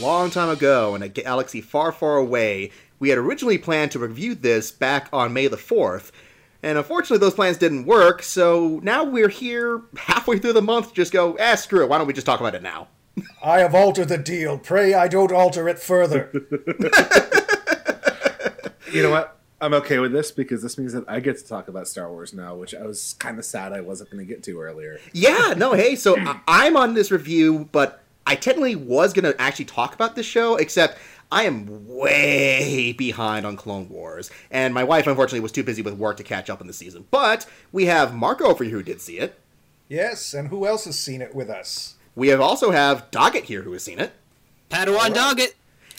Long time ago, in a galaxy far, far away, we had originally planned to review this back on May the 4th. And unfortunately, those plans didn't work, so now we're here halfway through the month to just go, eh, screw it, why don't we just talk about it now? I have altered the deal. Pray I don't alter it further. You know what? I'm okay with this because this means that I get to talk about Star Wars now, which I was kind of sad I wasn't going to get to earlier. Yeah, no, hey, so I'm on this review, but I technically was going to actually talk about this show, except I am way behind on Clone Wars. And my wife, unfortunately, was too busy with work to catch up on the season. But we have Marco over here who did see it. yes, and who else has seen it with us? We have also have Doggett here who has seen it. Padawan Doggett.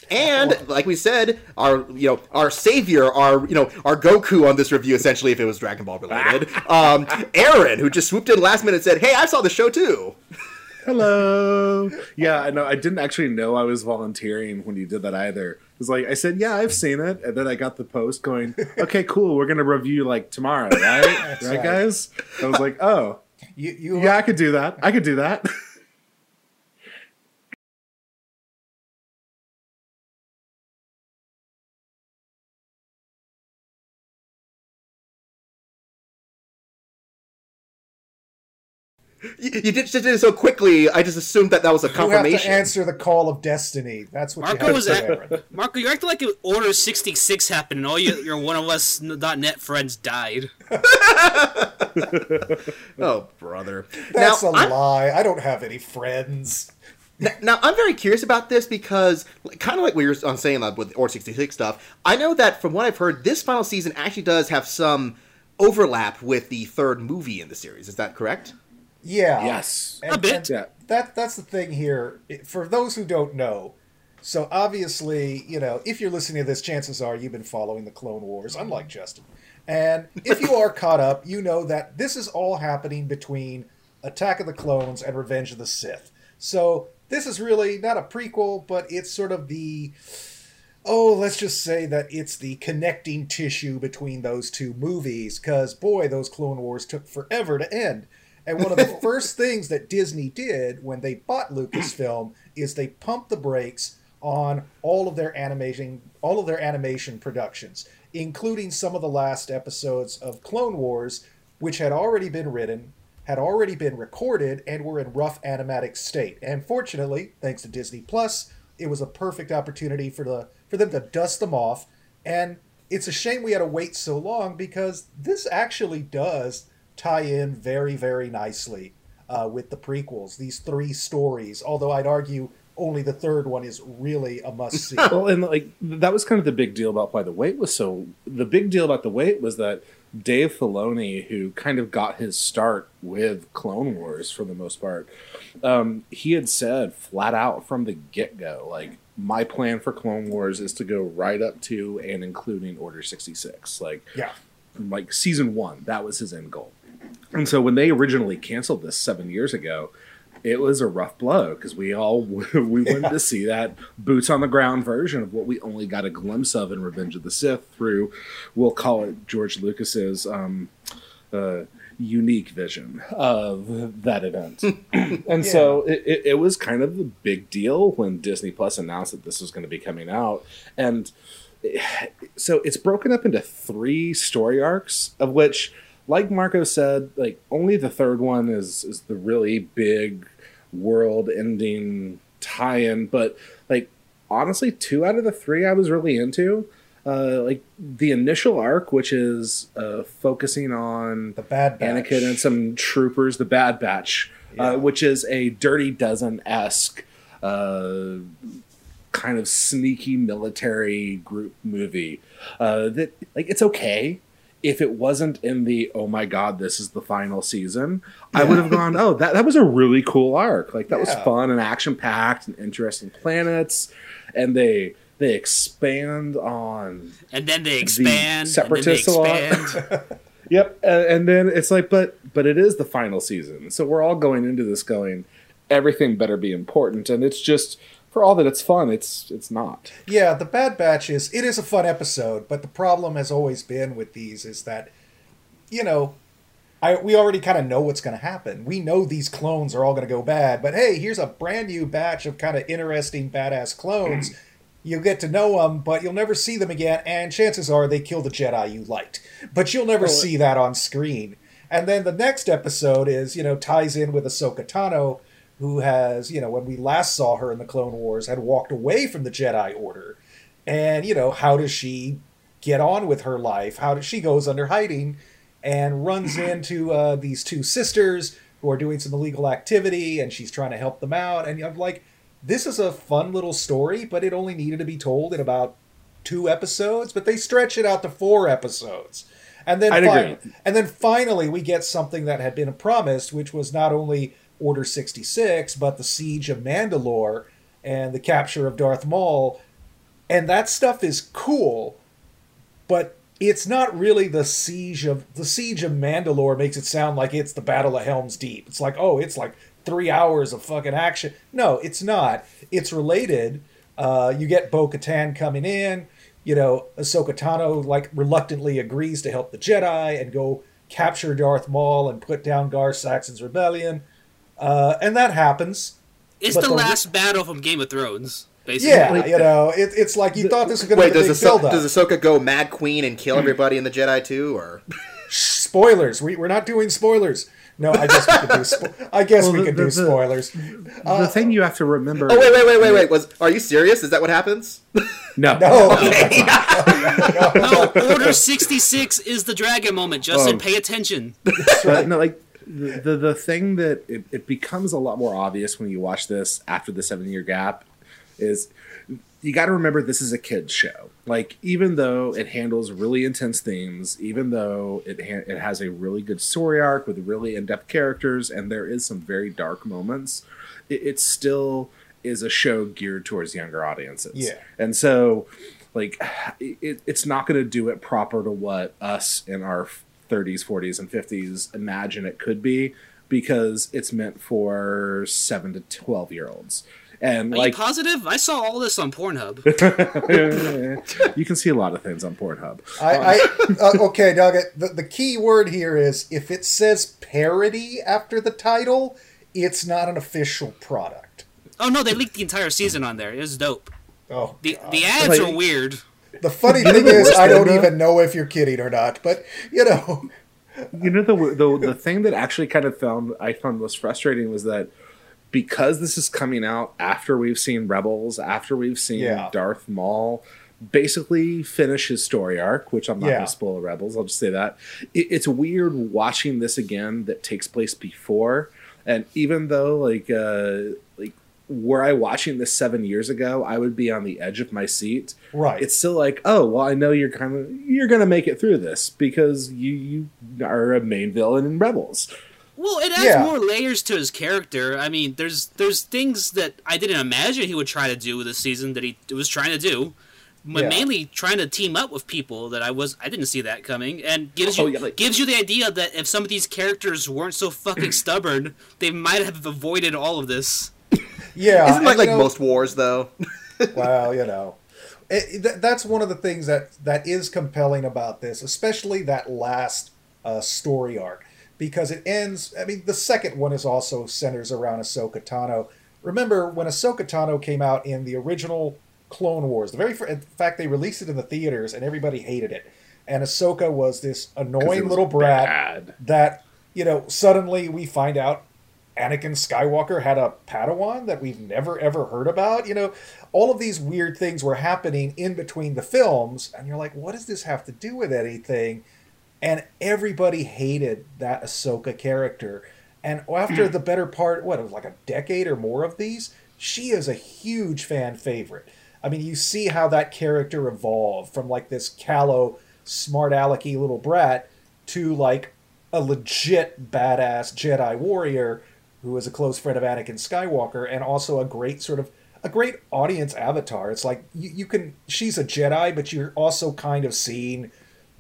And like we said, our you know our savior, our you know our Goku on this review, essentially, if it was Dragon Ball related, um, Aaron, who just swooped in last minute, and said, "Hey, I saw the show too." Hello. Yeah, I know. I didn't actually know I was volunteering when you did that either. It was like I said, yeah, I've seen it, and then I got the post going, okay, cool. We're gonna review like tomorrow, right? right, right. guys? I was like, oh, You, you yeah, I could do that. I could do that. You, you did, just did it so quickly. I just assumed that that was a confirmation. you have to confirmation. answer the call of destiny. That's what Marco you was at- Marco, you're acting like Order 66 happened and all your, your one of us .net friends died. oh, brother! That's now, a I'm- lie. I don't have any friends. Now, now, I'm very curious about this because, kind of like what you were on saying with Order 66 stuff, I know that from what I've heard, this final season actually does have some overlap with the third movie in the series. Is that correct? Yeah. yes. A bit. Yeah. That that's the thing here. For those who don't know, so obviously, you know, if you're listening to this, chances are you've been following the Clone Wars, unlike Justin. And if you are caught up, you know that this is all happening between Attack of the Clones and Revenge of the Sith. So this is really not a prequel, but it's sort of the oh, let's just say that it's the connecting tissue between those two movies, because boy, those Clone Wars took forever to end. And one of the first things that Disney did when they bought Lucasfilm is they pumped the brakes on all of their animation, all of their animation productions, including some of the last episodes of Clone Wars, which had already been written, had already been recorded, and were in rough animatic state. And fortunately, thanks to Disney Plus, it was a perfect opportunity for the for them to dust them off. And it's a shame we had to wait so long because this actually does tie in very very nicely uh, with the prequels. These three stories, although I'd argue only the third one is really a must see. well, and like that was kind of the big deal about why the wait was so. The big deal about the wait was that Dave Filoni, who kind of got his start with Clone Wars for the most part, um, he had said flat out from the get go, like my plan for Clone Wars is to go right up to and including Order sixty six, like yeah. like season one. That was his end goal. And so when they originally canceled this seven years ago, it was a rough blow because we all we wanted to see that boots on the ground version of what we only got a glimpse of in Revenge of the Sith through, we'll call it George Lucas's um, uh, unique vision of that event. and so it, it, it was kind of the big deal when Disney Plus announced that this was going to be coming out, and so it's broken up into three story arcs of which like marco said like only the third one is is the really big world ending tie-in but like honestly two out of the three i was really into uh like the initial arc which is uh focusing on The Bad Batch. anakin and some troopers the bad batch Yeah. uh, which is a dirty dozen-esque uh kind of sneaky military group movie uh, that like it's okay if it wasn't in the oh my god, this is the final season, I would have gone, oh, that that was a really cool arc. Like that was fun and action packed and interesting planets, and they they expand on And then they expand. separatists a and lot. then they expand. Yep, and, and then it's like, but but it is the final season, so we're all going into this going, everything better be important, and it's just for all that it's fun, it's it's not. Yeah, the Bad Batch is it is a fun episode, but the problem has always been with these is that, you know, I we already kind of know what's going to happen. We know these clones are all going to go bad, but hey, here's a brand new batch of kind of interesting badass clones. you get to know them, but you'll never see them again, and chances are they kill the Jedi you liked, but you'll never see that on screen. And then the next episode is, you know, ties in with Ahsoka Tano, who has, you know, when we last saw her in the Clone Wars, had walked away from the Jedi Order. And, you know, how does she get on with her life? How does she goes under hiding and runs into uh, these two sisters who are doing some illegal activity, and she's trying to help them out. And I'm like, this is a fun little story, but it only needed to be told in about two episodes, but they stretch it out to four episodes. And then, I'd fin- agree. and then finally, we get something that had been promised, which was not only Order 66, but the siege of Mandalore and the capture of Darth Maul. And that stuff is cool, but it's not really the siege of the siege of Mandalore makes it sound like it's the Battle of Helm's Deep. It's like, oh, it's like three hours of fucking action. No, it's not. It's related. Uh, you get Bo Katan coming in. You know, Ahsoka Tano like reluctantly agrees to help the Jedi and go capture Darth Maul and put down Gar Saxon's rebellion. Uh, and that happens. It's the the- last battle from Game of Thrones, basically. Yeah, you know, it, it's like you thought this was going to Wait, be a does, big Ahso- build-up. does Ahsoka go Mad Queen and kill everybody in the Jedi too, or spoilers. We, we're not doing spoilers. No, I guess we could do. Spo- I guess Well, we the- could the- do the- spoilers. the thing you have to remember. Oh wait, wait, wait, wait, wait. Was are you serious? Is that what happens? No, No, No, Order 66 is the dragon moment, Justin. Oh. Pay attention. but no, like the, the the thing that it, it becomes a lot more obvious when you watch this after the seven year gap is you got to remember this is a kids show. Like even though it handles really intense themes, even though it ha- it has a really good story arc with really in depth characters, and there is some very dark moments, it, it still is a show geared towards younger audiences. Yeah. and so like it, it's not going to do it proper to what us in our 30s 40s and 50s imagine it could be because it's meant for 7 to 12 year olds and Are like you positive? I saw all this on Pornhub. you can see a lot of things on pornhub I, I uh, okay, Doug. The, the key word here is if it says parody after the title, it's not an official product. Oh no, they leaked the entire season on there. It was dope. Oh, The God. the ads Like- are weird. The funny thing is, I don't even know if you're kidding or not. But you know, you know the, the the thing that actually kind of found I found most frustrating was that because this is coming out after we've seen Rebels, after we've seen Yeah. Darth Maul basically finish his story arc, which I'm not Yeah. going to spoil Rebels. I'll just say that it, it's weird watching this again that takes place before, and even though like uh, like were I watching this seven years ago, I would be on the edge of my seat right? it's still like, oh, well, I know you're kind of you're gonna make it through this because you you are a main villain in Rebels. Well, it adds Yeah. more layers to his character. I mean, there's there's things that I didn't imagine he would try to do with this season that he was trying to do. But Yeah. mainly trying to team up with people that I was I didn't see that coming, and gives Oh, you yeah, like- gives you the idea that if some of these characters weren't so fucking stubborn, they might have avoided all of this. Yeah, Isn't that like know, most wars though? well, you know, it, th- that's one of the things that that is compelling about this, especially that last uh, story arc, because it ends. I mean, the second one is also centers around Ahsoka Tano. Remember when Ahsoka Tano came out in the original Clone Wars? The very fir- in fact, they released it in the theaters, and everybody hated it. And Ahsoka was this annoying was little brat bad. that you know suddenly we find out Anakin Skywalker had a Padawan that we've never ever heard about. You know, all of these weird things were happening in between the films, and you're like, what does this have to do with anything? And everybody hated that Ahsoka character. And after the better part, what it was like a decade or more of these, she is a huge fan favorite. I mean, you see how that character evolved from like this callow smart alecky little brat to like a legit badass Jedi warrior who is a close friend of Anakin Skywalker and also a great sort of a great audience avatar. It's like you, you can she's a Jedi, but you're also kind of seeing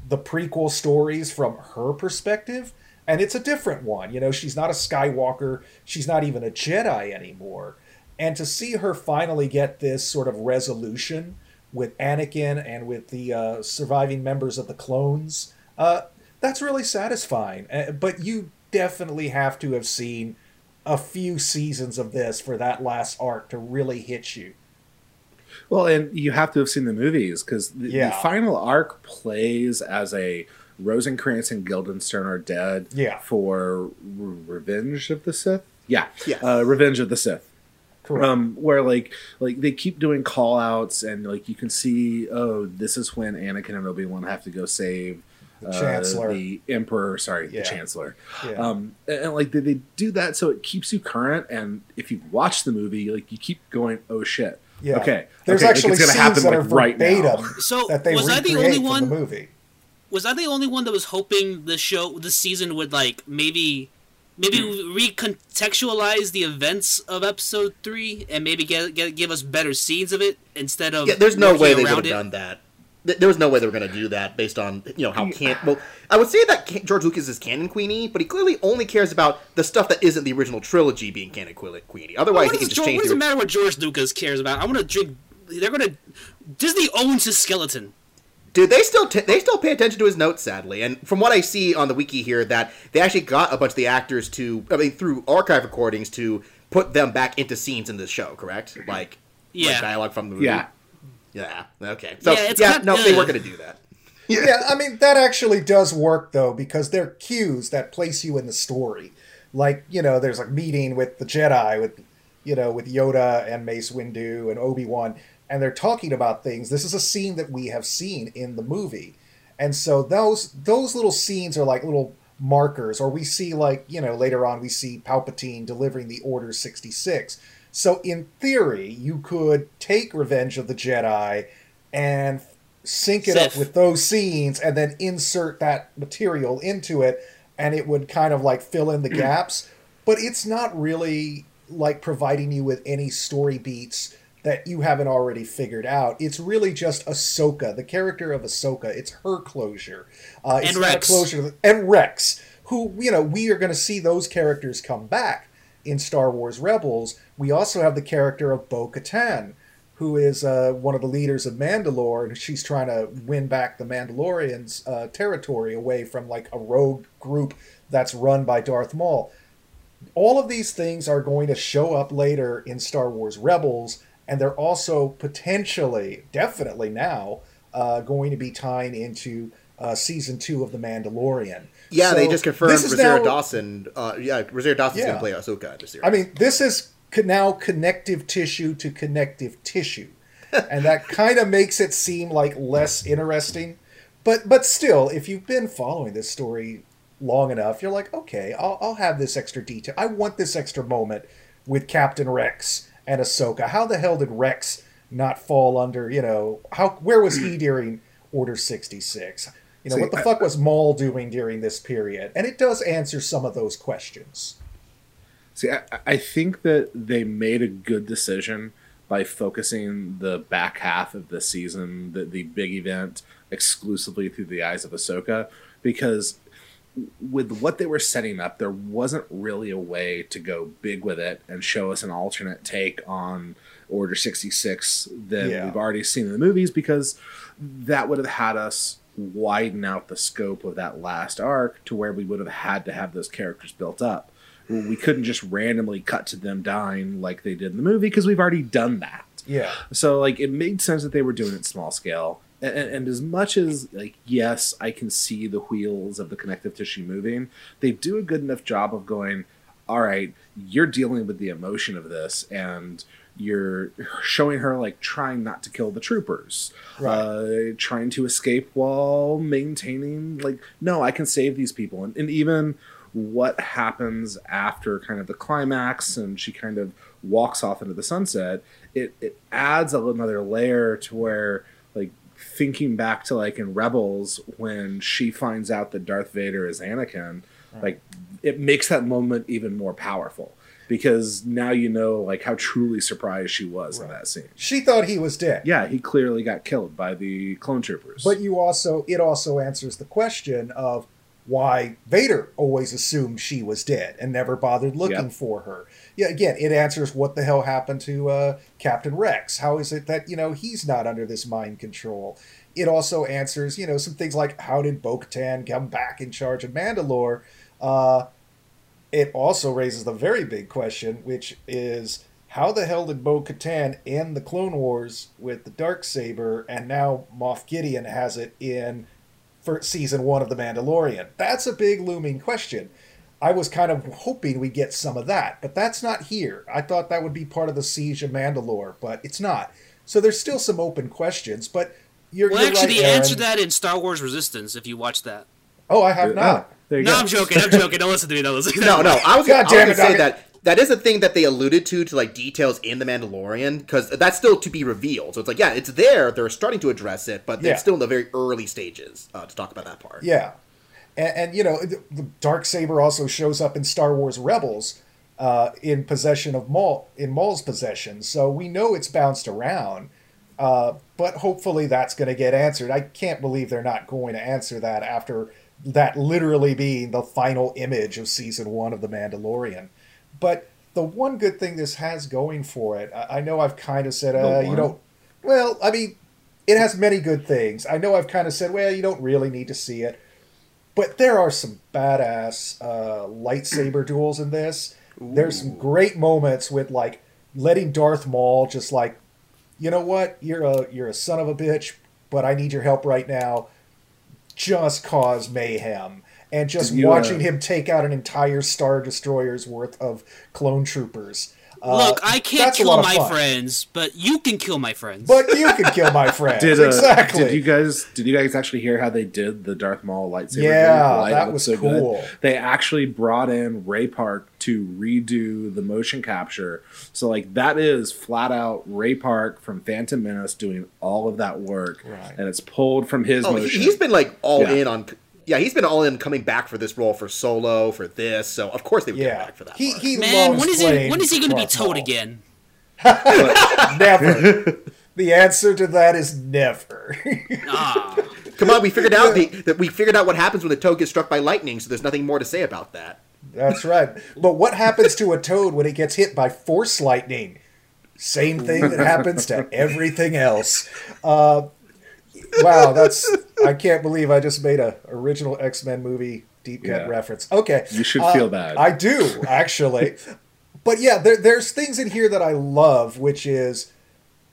the prequel stories from her perspective. And it's a different one. You know, she's not a Skywalker, she's not even a Jedi anymore. And to see her finally get this sort of resolution with Anakin and with the uh, surviving members of the clones, uh, that's really satisfying. Uh, but you definitely have to have seen a few seasons of this for that last arc to really hit you. Well, and you have to have seen the movies because the, Yeah. the final arc plays as a Rosencrantz and Guildenstern are dead Yeah. for Re- Revenge of the Sith. Yeah, Yes. uh, Revenge of the Sith. Correct. Um, where like like they keep doing call outs and like you can see oh this is when Anakin and Obi Wan have to go save The uh, Chancellor. the Emperor sorry Yeah. the Chancellor Yeah. um, and, and, like they, they do that so it keeps you current and if you watch the movie like you keep going oh shit yeah. okay There's okay, like, actually it's gonna scenes happen that like are right now So, that they was I the only one- the movie. Was I the only one that was hoping the show, the season would like maybe, maybe recontextualize the events of episode three and maybe get, get give us better scenes of it instead of Yeah, there's no way they would around have it? done that. Th- There was no way they were going to do that based on you know how can well I would say that Ca- George Lucas is canon Queenie, but he clearly only cares about the stuff that isn't the original trilogy being canon que- Queenie. Otherwise, What, he can just George, change what does it matter what George Lucas cares about? I want to drink. They're gonna. Disney owns his skeleton. Dude, they still t- they still pay attention to his notes, sadly. And from what I see on the wiki here, that they actually got a bunch of the actors to, I mean, through archive recordings to put them back into scenes in the show. Correct? Like, Yeah. like dialogue from the movie. yeah yeah. Okay. So Yeah, yeah, it's kind- no, they weren't going to do that. yeah, I mean that actually does work though because they're cues that place you in the story. Like you know, there's a meeting with the Jedi with you know with Yoda and Mace Windu and Obi Wan, and they're talking about things. This is a scene that we have seen in the movie, and so those those little scenes are like little markers. Or we see like you know later on we see Palpatine delivering the Order sixty six. So in theory, you could take Revenge of the Jedi and sync it up with those scenes and then insert that material into it and it would kind of like fill in the gaps. But it's not really like providing you with any story beats that you haven't already figured out. It's really just Ahsoka the character of Ahsoka. It's her closure. Uh, it's And Rex. closure to the- and Rex who you know we are going to see those characters come back in Star Wars Rebels we also have the character of Bo-Katan who is uh, one of the leaders of Mandalore, and she's trying to win back the Mandalorians' uh, territory away from like a rogue group that's run by Darth Maul. All of these things are going to show up later in Star Wars Rebels, and they're also potentially, definitely now, uh, going to be tying into uh, season two of The Mandalorian. Yeah, So they just confirmed this Rosario now- Dawson. Uh, yeah, Rosario Dawson's Yeah. going to play Ahsoka the series. I mean, this is now connective tissue to connective tissue, and that kind of makes it seem like less interesting. But but still, if you've been following this story long enough, you're like, okay, I'll, I'll have this extra detail. I want this extra moment with Captain Rex and Ahsoka. How the hell did Rex not fall under? You know, how where was he during Order sixty six? You know, See, what the I- fuck was Maul doing during this period? And it does answer some of those questions. See, I, I think that they made a good decision by focusing the back half of the season, the, the big event, exclusively through the eyes of Ahsoka, because with what they were setting up, there wasn't really a way to go big with it and show us an alternate take on Order 66 that Yeah. we've already seen in the movies, because that would have had us widen out the scope of that last arc to where we would have had to have those characters built up. We couldn't just randomly cut to them dying like they did in the movie because we've already done that. Yeah. So like it made sense that they were doing it small scale. And, and as much as like yes, I can see the wheels of the connective tissue moving, they do a good enough job of going, all right, you're dealing with the emotion of this and you're showing her like trying not to kill the troopers, Right. uh, trying to escape while maintaining like no, I can save these people, and, and even what happens after kind of the climax and she kind of walks off into the sunset, it, it adds another layer to where like thinking back to like in Rebels when she finds out that Darth Vader is Anakin, like it makes that moment even more powerful because now you know like how truly surprised she was in that scene. She thought he was dead. Yeah, he clearly got killed by the clone troopers. But you also it also answers the question of why Vader always assumed she was dead and never bothered looking Yep. for her. Yeah, again, it answers what the hell happened to uh, Captain Rex. How is it that you know he's not under this mind control? It also answers you know some things like how did Bo-Katan come back in charge of Mandalore? Uh, it also raises the very big question, which is how the hell did Bo Katan end the Clone Wars with the dark saber, and now Moff Gideon has it in for season one of The Mandalorian? That's a big looming question. I was kind of hoping we get some of that, but that's not here. I thought that would be part of the siege of Mandalore, but it's not. So there's still some open questions, but you're, Well, you're actually, right, they answered Aaron. that in Star Wars Resistance. If you watch that. Oh, I have Ah, not. There you No, go. I'm joking. I'm joking. Don't listen to me. Don't listen. To me. No, no, I was, God I was damn gonna it, say Nugget. that that is a thing that they alluded to to like details in the Mandalorian because that's still to be revealed. So it's like, yeah, it's there. They're starting to address it, but they're Yeah. still in the very early stages uh, to talk about that part. Yeah, and, and you know the, the dark saber also shows up in Star Wars Rebels, uh, in possession of Maul in Maul's possession. So we know it's bounced around, uh, but hopefully that's going to get answered. I can't believe they're not going to answer that after that literally being the final image of season one of The Mandalorian. But the one good thing this has going for it, I, I know I've kind of said, uh, you don't. Well, I mean, it has many good things. I know I've kind of said, well, you don't really need to see it, but there are some badass uh, lightsaber duels in this. There's some great moments with like letting Darth Maul just like, you know what, you're a you're a son of a bitch, but I need your help right now. Just cause mayhem. And just you, watching uh, him take out an entire Star Destroyer's worth of clone troopers. Uh, Look, I can't kill my fun. friends, but you can kill my friends. But you can kill my friends. Did, uh, exactly. Did you guys? Did you guys actually hear how they did the Darth Maul lightsaber? Yeah, duel? Why it that looked was good? cool. They actually brought in Ray Park to redo the motion capture. So like that is flat out Ray Park from Phantom Menace doing all of that work, Right. and it's pulled from his Oh, he, motion. he's been like all Yeah. in on. Yeah, he's been all in coming back for this role for Solo for this. So of course they would get yeah, back for that. he he Man, loves when is he? When is he going to be Darth Toad Maul. again? Never. the answer to that is never. Ah, Come on, we figured out the that we figured out what happens when the toad gets struck by lightning. So there's nothing more to say about that. That's right. But what happens to a toad when it gets hit by force lightning? Same thing that happens to everything else. Uh, wow, that's I can't believe I just made a original X Men movie deep cut Yeah. reference. Okay, You should Uh, feel bad. I do actually, but yeah, there, there's things in here that I love, which is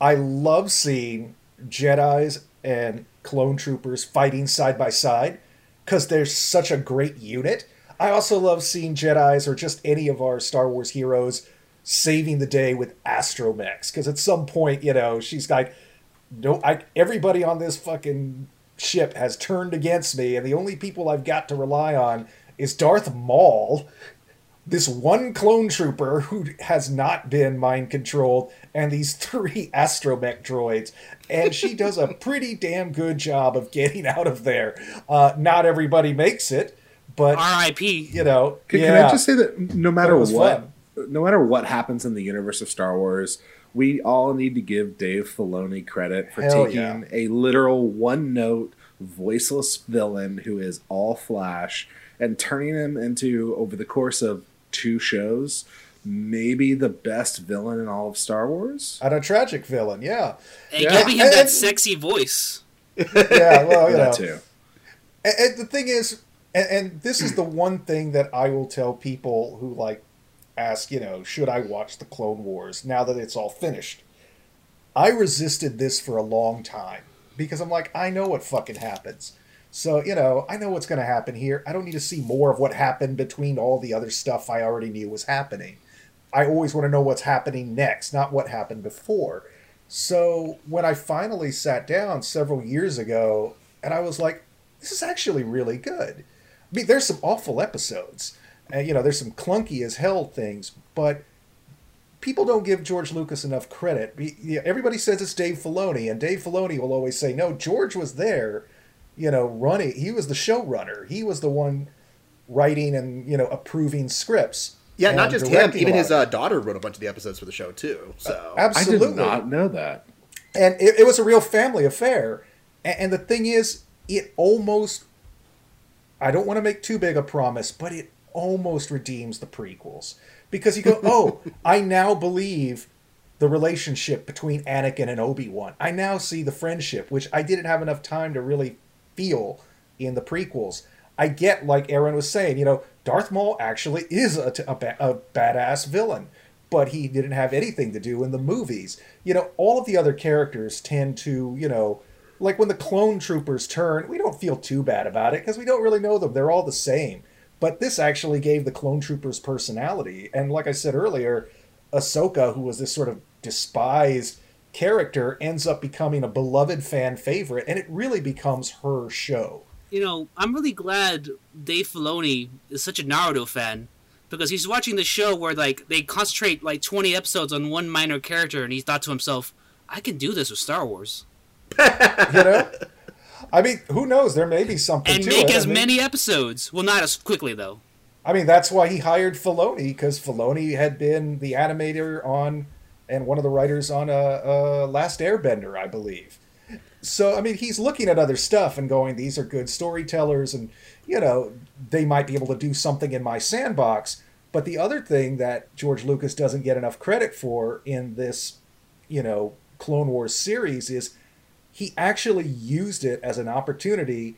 I love seeing Jedi's and clone troopers fighting side by side because they're such a great unit. I also love seeing Jedi's or just any of our Star Wars heroes saving the day with astromechs because at some point, you know, she's like, no, I, everybody on this fucking ship has turned against me, and the only people I've got to rely on is Darth Maul this one clone trooper who has not been mind controlled and these three astromech droids and she does a pretty damn good job of getting out of there uh, not everybody makes it but R.I.P. you know Can, yeah. can I just say that no matter But it was what, fun. no matter what happens in the universe of Star Wars, we all need to give Dave Filoni credit for Hell taking yeah. a literal one-note, voiceless villain who is all flash and turning him into over the course of two shows, maybe the best villain in all of Star Wars. and a tragic villain yeah And Yeah. giving him And- that and- sexy voice. yeah well you know too. And, and the thing is, and, and this is the one thing that I will tell people who like ask, you know, should I watch the Clone Wars now that it's all finished? I resisted this for a long time because I'm like, I know what fucking happens. So, you know, I know what's going to happen here. I don't need to see more of what happened between all the other stuff I already knew was happening. I always want to know what's happening next, not what happened before. So, when I finally sat down several years ago and I was like, this is actually really good. I mean, there's some awful episodes, and you know, there's some clunky as hell things, but people don't give George Lucas enough credit. Everybody says it's Dave Filoni, and Dave Filoni will always say, "No, George was there, you know, running. He was the showrunner. He was the one writing and you know approving scripts." Yeah, not just him. Even his uh, daughter wrote a bunch of the episodes for the show too. So I absolutely did not know that. and it, it was a real family affair. And, and the thing is, it almost. I don't want to make too big a promise, but it almost redeems the prequels because you go, oh, I now believe the relationship between Anakin and Obi Wan. I now see the friendship, which I didn't have enough time to really feel in the prequels. I get, like Aaron was saying, you know, Darth Maul actually is a, a, a badass villain, but he didn't have anything to do in the movies. You know, all of the other characters tend to, you know, like when the clone troopers turn, we don't feel too bad about it because we don't really know them. They're all the same. But this actually gave the clone troopers personality. And like I said earlier, Ahsoka, who was this sort of despised character, ends up becoming a beloved fan favorite, and it really becomes her show. You know, I'm really glad Dave Filoni is such a Naruto fan because he's watching the show where like they concentrate like 20 episodes on one minor character, and he thought to himself, "I can do this with Star Wars You know? I mean, who knows? There may be something and to make it. as I mean- many episodes." Well, not as quickly though. I mean, that's why he hired Filoni because Filoni had been the animator on and one of the writers on uh, uh, Last Airbender, I believe. So, I mean, he's looking at other stuff and going, these are good storytellers, and, you know, they might be able to do something in my sandbox. But the other thing that George Lucas doesn't get enough credit for in this, you know, Clone Wars series is he actually used it as an opportunity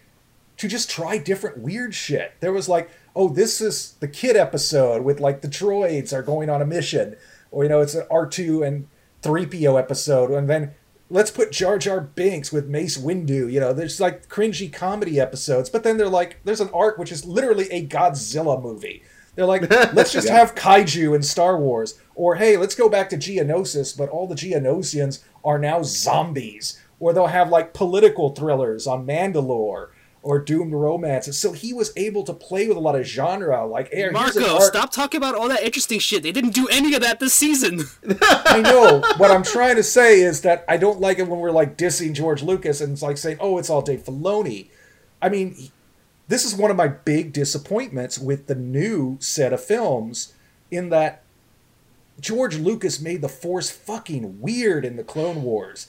to just try different weird shit. There was like, oh, this is the kid episode with like the droids are going on a mission, or you know, it's an R two and three PO episode, and then let's put Jar Jar Binks with Mace Windu. You know, there's like cringy comedy episodes, but then they're like, there's an arc which is literally a Godzilla movie. They're like, let's just have kaiju in Star Wars, or hey, let's go back to Geonosis, but all the Geonosians are now zombies, or they'll have like political thrillers on Mandalore or doomed romances. So he was able to play with a lot of genre. Like, hey, Marco, arc- stop talking about all that interesting shit. They didn't do any of that this season. I know. what I'm trying to say is that I don't like it when we're like dissing George Lucas and it's like saying, "Oh, it's all Dave Filoni." I mean, this is one of my big disappointments with the new set of films, in that George Lucas made the Force fucking weird in the Clone Wars.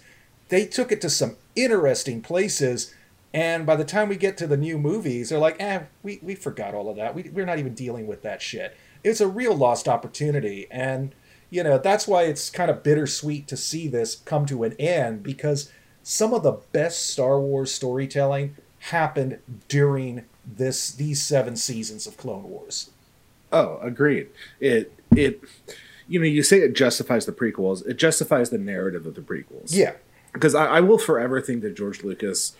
They took it to some interesting places. And by the time we get to the new movies, they're like, eh, we, we forgot all of that. We, we're not even dealing with that shit. It's a real lost opportunity. And, you know, that's why it's kind of bittersweet to see this come to an end because some of the best Star Wars storytelling happened during this these seven seasons of Clone Wars. Oh, agreed. It it you know, you say it justifies the prequels, it justifies the narrative of the prequels. Yeah. Because I, I will forever think that George Lucas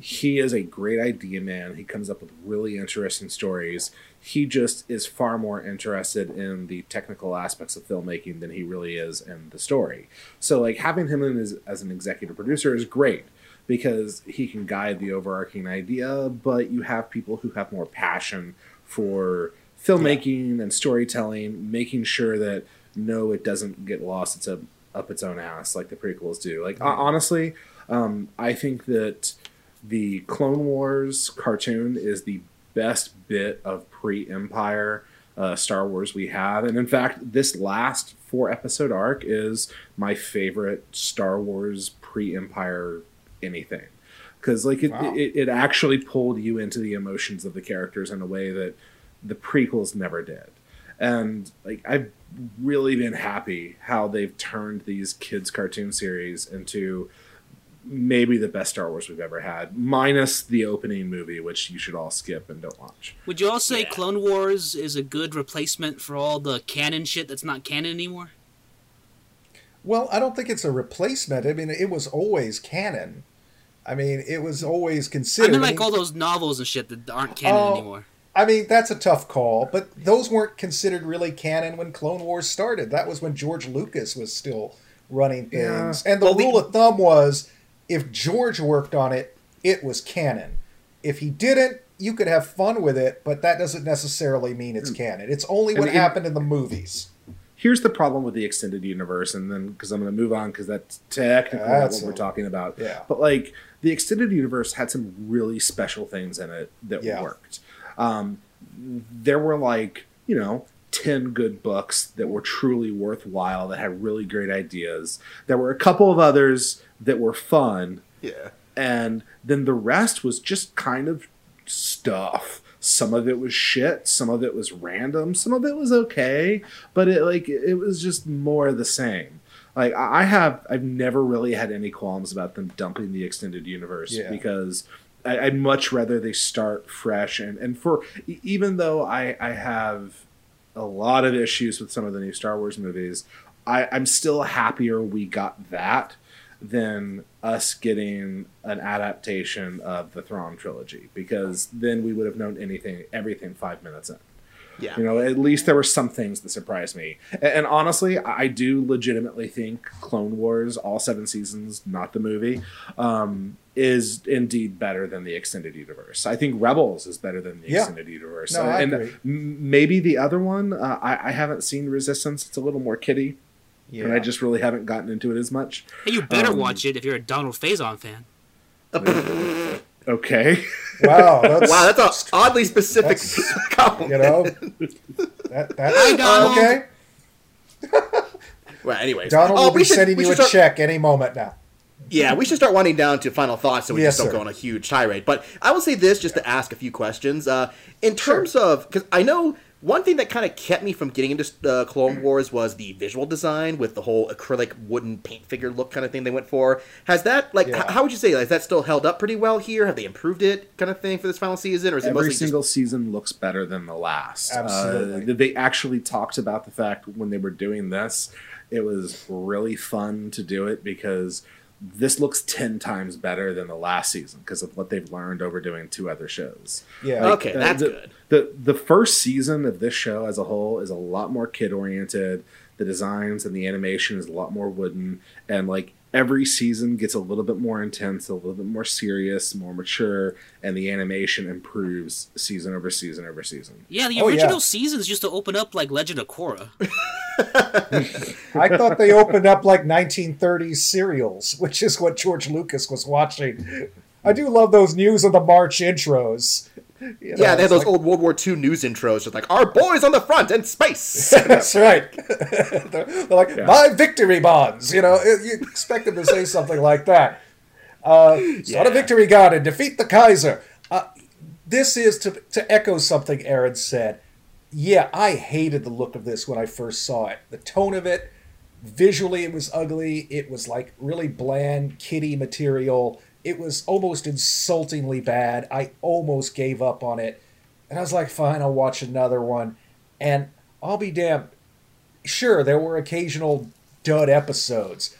he is a great idea man. He comes up with really interesting stories. He just is far more interested in the technical aspects of filmmaking than he really is in the story. So, like having him in as, as an executive producer is great because he can guide the overarching idea. But you have people who have more passion for filmmaking and storytelling, making sure that no, it doesn't get lost. It's a up its own ass like the prequels do. Like hon- honestly, um, I think that the Clone Wars cartoon is the best bit of pre-Empire uh, Star Wars we have, and in fact, this last four episode arc is my favorite Star Wars pre-Empire anything because like it, Wow. it, it actually pulled you into the emotions of the characters in a way that the prequels never did and like i've really been happy how they've turned these kids cartoon series into maybe the best star wars we've ever had minus the opening movie which you should all skip and don't watch Would you all say Yeah. Clone Wars is a good replacement for all the canon shit that's not canon anymore? Well, I don't think it's a replacement. I mean, it was always canon. I mean, it was always considered. I considered. mean, like all those novels and shit that aren't canon Oh, anymore. I mean, that's a tough call, but those weren't considered really canon when Clone Wars started. That was when George Lucas was still running Yeah. things. And the Well, the- rule of thumb was if George worked on it, it was canon. If he didn't, you could have fun with it, but that doesn't necessarily mean it's hmm. canon. It's only And what in- happened in the movies. here's the problem with the extended universe, and then because I'm going to move on because that's technically not That's what we're talking about. Yeah. But like the extended universe had some really special things in it that Yeah. worked. Um, there were like you know 10 good books that were truly worthwhile that had really great ideas there were a couple of others that were fun Yeah. and then the rest was just kind of stuff some of it was shit some of it was random some of it was okay but it like it was just more of the same like i I have i've never really had any qualms about them dumping the extended universe Yeah. because I, i'd much rather they start fresh and and for even though i i have a lot of issues with some of the new star wars movies I, i'm still happier we got that than us getting an adaptation of the Thrawn trilogy because then we would have known anything, everything five minutes in. Yeah. You know, at least there were some things that surprised me. And, and honestly, I do legitimately think Clone Wars, all seven seasons, not the movie, um, is indeed better than the extended universe. I think Rebels is better than the Yeah. extended universe. No, I and agree. m- maybe the other one, uh, I, I haven't seen Resistance. It's a little more kiddie, Yeah. and I just really haven't gotten into it as much. Hey, you better Um, watch it if you're a Donald Faison fan. Okay. wow, that's, Wow, that's an oddly specific compliment. you know that that's Hi, Donald. okay. Well, anyways, Donald Oh, will we be should- sending you a start- check any moment now. Yeah, we should start winding down to final thoughts so we Yes, just don't sir. go on a huge tirade. But I will say this just to ask a few questions. Uh, in terms of, because I know one thing that kind of kept me from getting into uh, Clone Wars was the visual design with the whole acrylic wooden paint figure look kind of thing they went for. Has that, like, Yeah. h- how would you say, has that still held up pretty well here? Have they improved it kind of thing for this final season? Or is it Every mostly single season looks better than the last. Absolutely. Uh, they actually talked about the fact when they were doing this, it was really fun to do it because this looks 10 times better than the last season because of what they've learned over doing two other shows. Yeah. Okay, uh, that's the, good. The the first season of this show as a whole is a lot more kid oriented. The designs and the animation is a lot more wooden, and like every season gets a little bit more intense, a little bit more serious, more mature, and the animation improves season over season over season. Yeah, the Oh, yeah. original seasons used to open up like Legend of Korra. I thought they opened up like 1930s serials, which is what George Lucas was watching. I do love those news of the March intros. You know, Yeah, they had those like- old World War II news intros, just like, our boys on the front in space! That's right. they're, they're like Yeah. my victory bonds. You know, you expect them to say something like that. Uh, Start a victory gun and defeat the Kaiser. Uh, this is to to echo something Aaron said. Yeah, I hated the look of this when I first saw it. The tone of it, visually, it was ugly. It was like really bland, kiddie material. It was almost insultingly bad. I almost gave up on it. And I was like, fine, I'll watch another one. And I'll be damned. Sure, there were occasional dud episodes.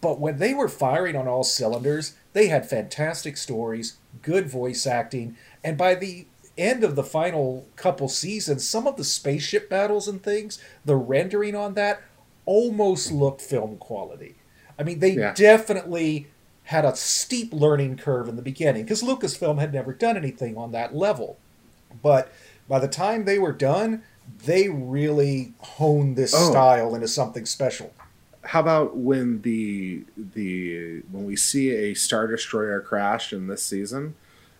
But when they were firing on all cylinders, they had fantastic stories, good voice acting, and by the end of the final couple seasons, some of the spaceship battles and things, the rendering on that almost looked film quality. I mean, they Yeah. definitely had a steep learning curve in the beginning because Lucasfilm had never done anything on that level. But by the time they were done, they really honed this Oh. style into something special. How about when the the when we see a star destroyer crash in this season?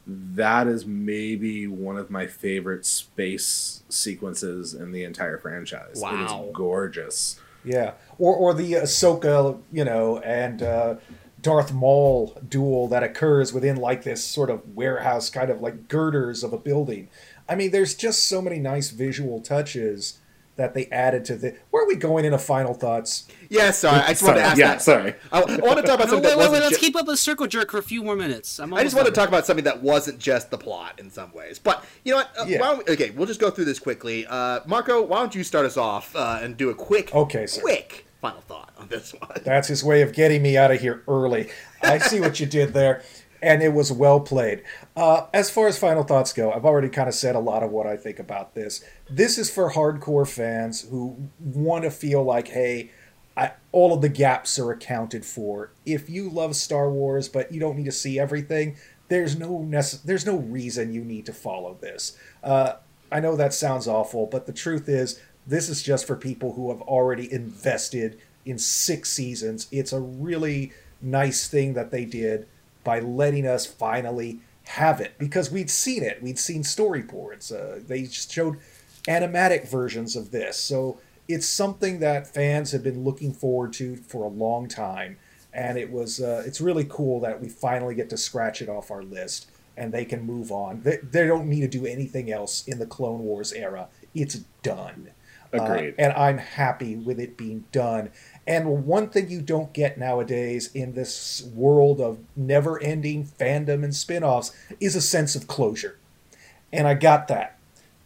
That is maybe one of my favorite space sequences in the entire franchise. It Wow. is gorgeous. Yeah, or or the Ahsoka, you know, and uh, Darth Maul duel that occurs within like this sort of warehouse, kind of like girders of a building. I mean, there's just so many nice visual touches that they added to the. Where are we going into final thoughts? yeah, sorry, I just wanted to ask yeah, that. sorry. I, I want to talk about No, something wait, that wait, wasn't wait. Let's ju- keep up the circle jerk for a few more minutes. I'm I just want to talk about something that wasn't just the plot in some ways. But you know what? Uh, Yeah. why don't we, okay, we'll just go through this quickly. Uh, Marco, why don't you start us off uh, and do a quick, Okay, sir. quick final thought on this one? That's his way of getting me out of here early. I see what you did there, and it was well played. Uh, as far as final thoughts go, I've already kind of said a lot of what I think about this. This is for hardcore fans who want to feel like, hey, I, all of the gaps are accounted for. If you love Star Wars but you don't need to see everything, there's no there's no reason you need to follow this. Uh, I know that sounds awful, but the truth is, This is just for people who have already invested in six seasons. It's a really nice thing that they did by letting us finally have it because we'd seen it. We'd seen storyboards. Uh, they showed animatic versions of this. So it's something that fans have been looking forward to for a long time. And it was uh, it's really cool that we finally get to scratch it off our list and they can move on. They, they don't need to do anything else in the Clone Wars era. It's done. Agreed. Uh, and I'm happy with it being done. And one thing you don't get nowadays in this world of never ending fandom and spin offs is a sense of closure. And I got that.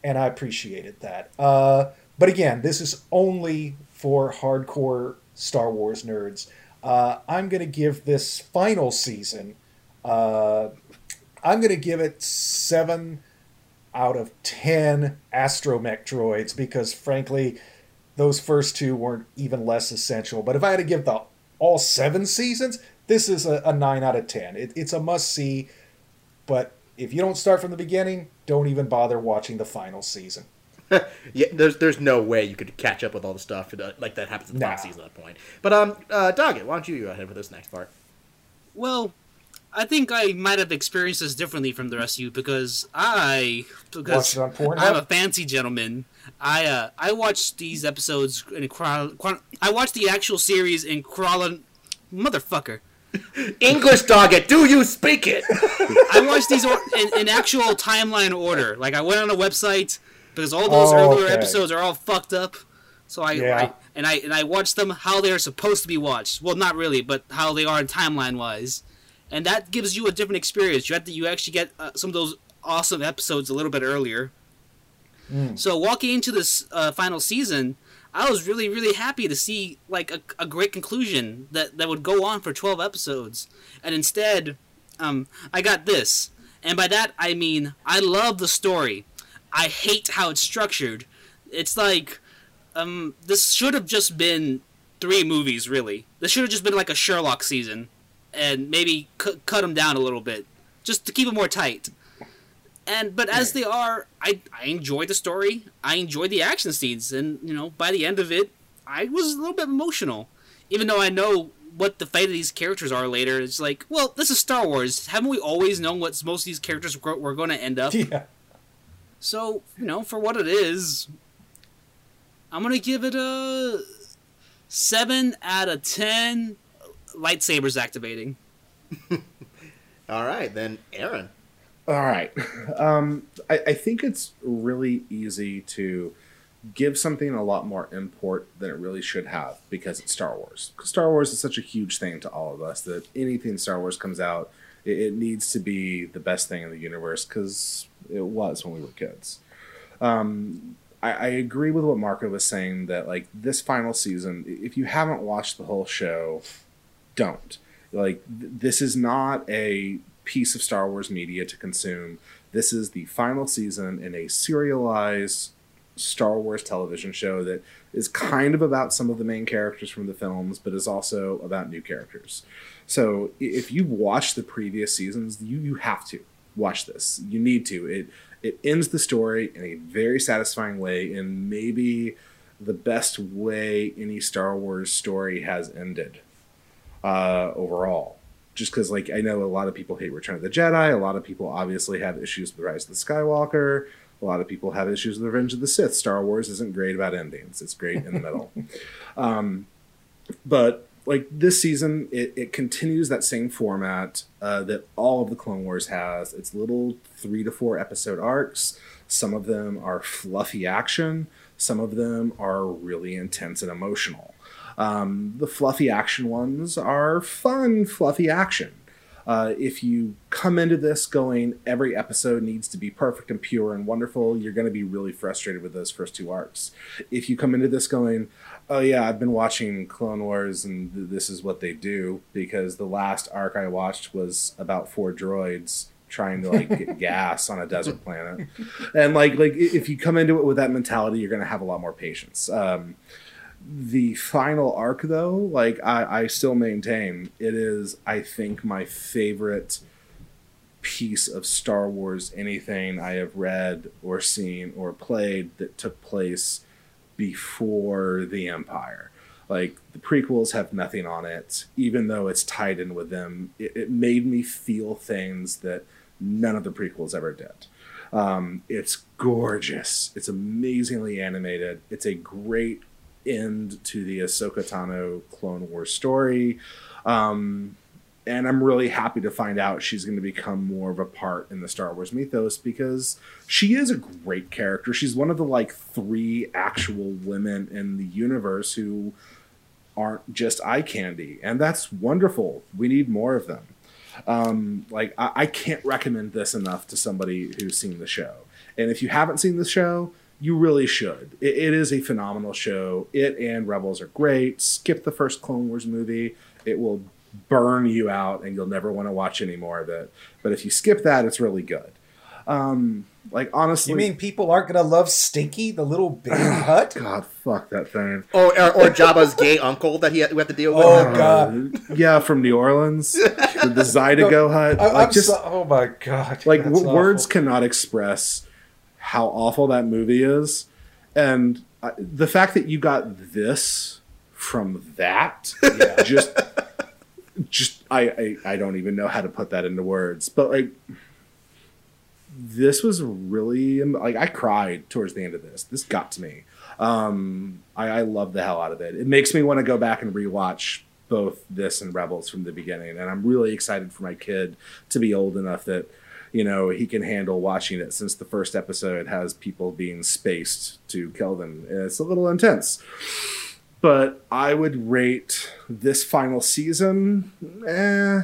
And I appreciated that. Uh, but again, this is only for hardcore Star Wars nerds. Uh, I'm going to give this final season, uh, I'm going to give it seven out of 10 astromech droids because, frankly, those first two weren't even less essential. But if I had to give the all seven seasons, this is a, a nine out of ten. It, it's a must see. But if you don't start from the beginning, don't even bother watching the final season. yeah, there's there's no way you could catch up with all the stuff that, like that happens in the Nah. final season at that point. But um, uh, Doggett, why don't you go ahead with this next part? Well, I think I might have experienced this differently from the rest of you because I because Watched it on Pornhub? I'm a fancy gentleman. I uh I watched these episodes in chron- chron- I watched the actual series in chron motherfucker. English Doggett, do you speak it? I watched these or- in, in actual timeline order. Like I went on a website because all those Oh, earlier okay. episodes are all fucked up. So I, Yeah. I and I and I watched them how they are supposed to be watched. Well, not really, but how they are in timeline wise, and that gives you a different experience. You have to you actually get uh, some of those awesome episodes a little bit earlier. So walking into this uh, final season, I was really really happy to see like a, a great conclusion that that would go on for twelve episodes, and instead, um, I got this, and by that I mean I love the story. I hate how it's structured. It's like, um, this should have just been three movies, really. This should have just been like a Sherlock season, and maybe cu- cut them down a little bit, just to keep it more tight. And but as they are, I I enjoy the story. I enjoy the action scenes, and you know, by the end of it, I was a little bit emotional, even though I know what the fate of these characters are later. It's like, well, this is Star Wars. Haven't we always known what most of these characters were, were going to end up? Yeah. So, you know, for what it is, I'm going to give it a 7 out of 10 lightsabers activating. All right, then Aaron. All right. Um, I, I think it's really easy to give something a lot more import than it really should have because it's Star Wars. Star Wars is such a huge thing to all of us that anything Star Wars comes out, it, it needs to be the best thing in the universe because it was when we were kids. Um, I, I agree with what Marco was saying that like this final season, if you haven't watched the whole show, don't. Like th- this is not a piece of Star Wars media to consume. This is the final season in a serialized Star Wars television show that is kind of about some of the main characters from the films, but is also about new characters. So if you've watched the previous seasons, you you have to watch this. You need to. It it ends the story in a very satisfying way, in maybe the best way any Star Wars story has ended uh, overall. Just because, like, I know a lot of people hate Return of the Jedi. A lot of people obviously have issues with Rise of the Skywalker. A lot of people have issues with Revenge of the Sith. Star Wars isn't great about endings. It's great in the middle. um, but like this season, it, it continues that same format uh, that all of the Clone Wars has. It's little three to four episode arcs. Some of them are fluffy action. Some of them are really intense and emotional. Um, the fluffy action ones are fun, fluffy action. Uh, if you come into this going every episode needs to be perfect and pure and wonderful, you're going to be really frustrated with those first two arcs. If you come into this going, oh yeah, I've been watching Clone Wars and th- this is what they do because the last arc I watched was about four droids trying to like get gas on a desert planet, and like like if you come into it with that mentality, you're going to have a lot more patience. Um, the final arc though like I, I still maintain it is i think my favorite piece of star wars anything i have read or seen or played that took place before the Empire. Like the prequels have nothing on it, even though it's tied in with them. It, it made me feel things that none of the prequels ever did. Um, it's gorgeous. It's amazingly animated. It's a great end to the Ahsoka Tano Clone War story. Um, and I'm really happy to find out she's going to become more of a part in the Star Wars mythos because she is a great character. She's one of the like three actual women in the universe who aren't just eye candy, and that's wonderful. We need more of them. Um, like I, I can't recommend this enough to somebody who's seen the show, and if you haven't seen the show, you really should. It, it is a phenomenal show. It and Rebels are great. Skip the first Clone Wars movie; it will burn you out, and you'll never want to watch any more of it. But if you skip that, it's really good. Um, like honestly, You mean people aren't going to love Stinky, the little baby Hutt? God, fuck that thing. Or, or, or Jabba's gay uncle that he had, we have to deal with. Oh, God. Uh, yeah, from New Orleans, the, the Zydeco Hutt. I, Like, I'm just so, oh my god! like w- words cannot express how awful that movie is, and uh, the fact that you got this from that, Yeah. just, just I, I I don't even know how to put that into words, but like. This was really like I cried towards the end of this. This got to me. Um, I, I love the hell out of it. It makes me want to go back and rewatch both this and Rebels from the beginning, and I'm really excited for my kid to be old enough that you know he can handle watching it. Since the first episode has people being spaced to kill them, it's a little intense. But I would rate this final season, eh,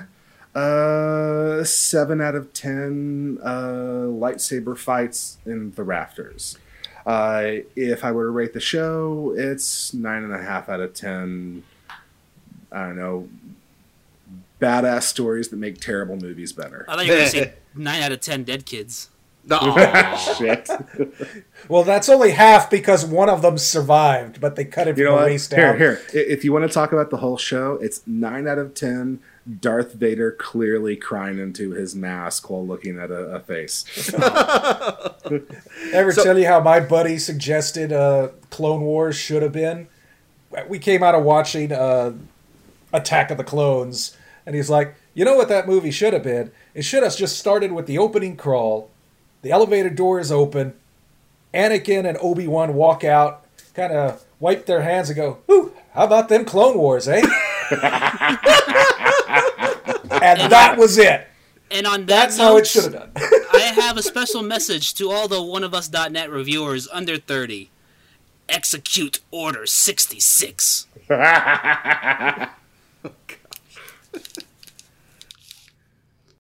uh, seven out of ten uh, lightsaber fights in the rafters. Uh, if I were to rate the show, it's nine and a half out of ten. I don't know, badass stories that make terrible movies better. I thought you were going to say nine out of ten dead kids. Shit. Well, that's only half because one of them survived, but they cut it You from the waist Here, down. here. I- If you want to talk about the whole show, it's nine out of ten. Darth Vader clearly crying into his mask while looking at a, a face. Ever So- tell you how my buddy suggested uh, Clone Wars should have been? We came out of watching uh, Attack of the Clones, and he's like, "You know what that movie should have been? It should have just started with the opening crawl. The elevator door is open. Anakin and Obi Wan walk out, kind of wipe their hands and go, "Ooh, how about them Clone Wars, eh?" and that was it. And on that That's how note, it should have done. I have a special message to all the One of oneofus.net reviewers under 30. Execute Order 66.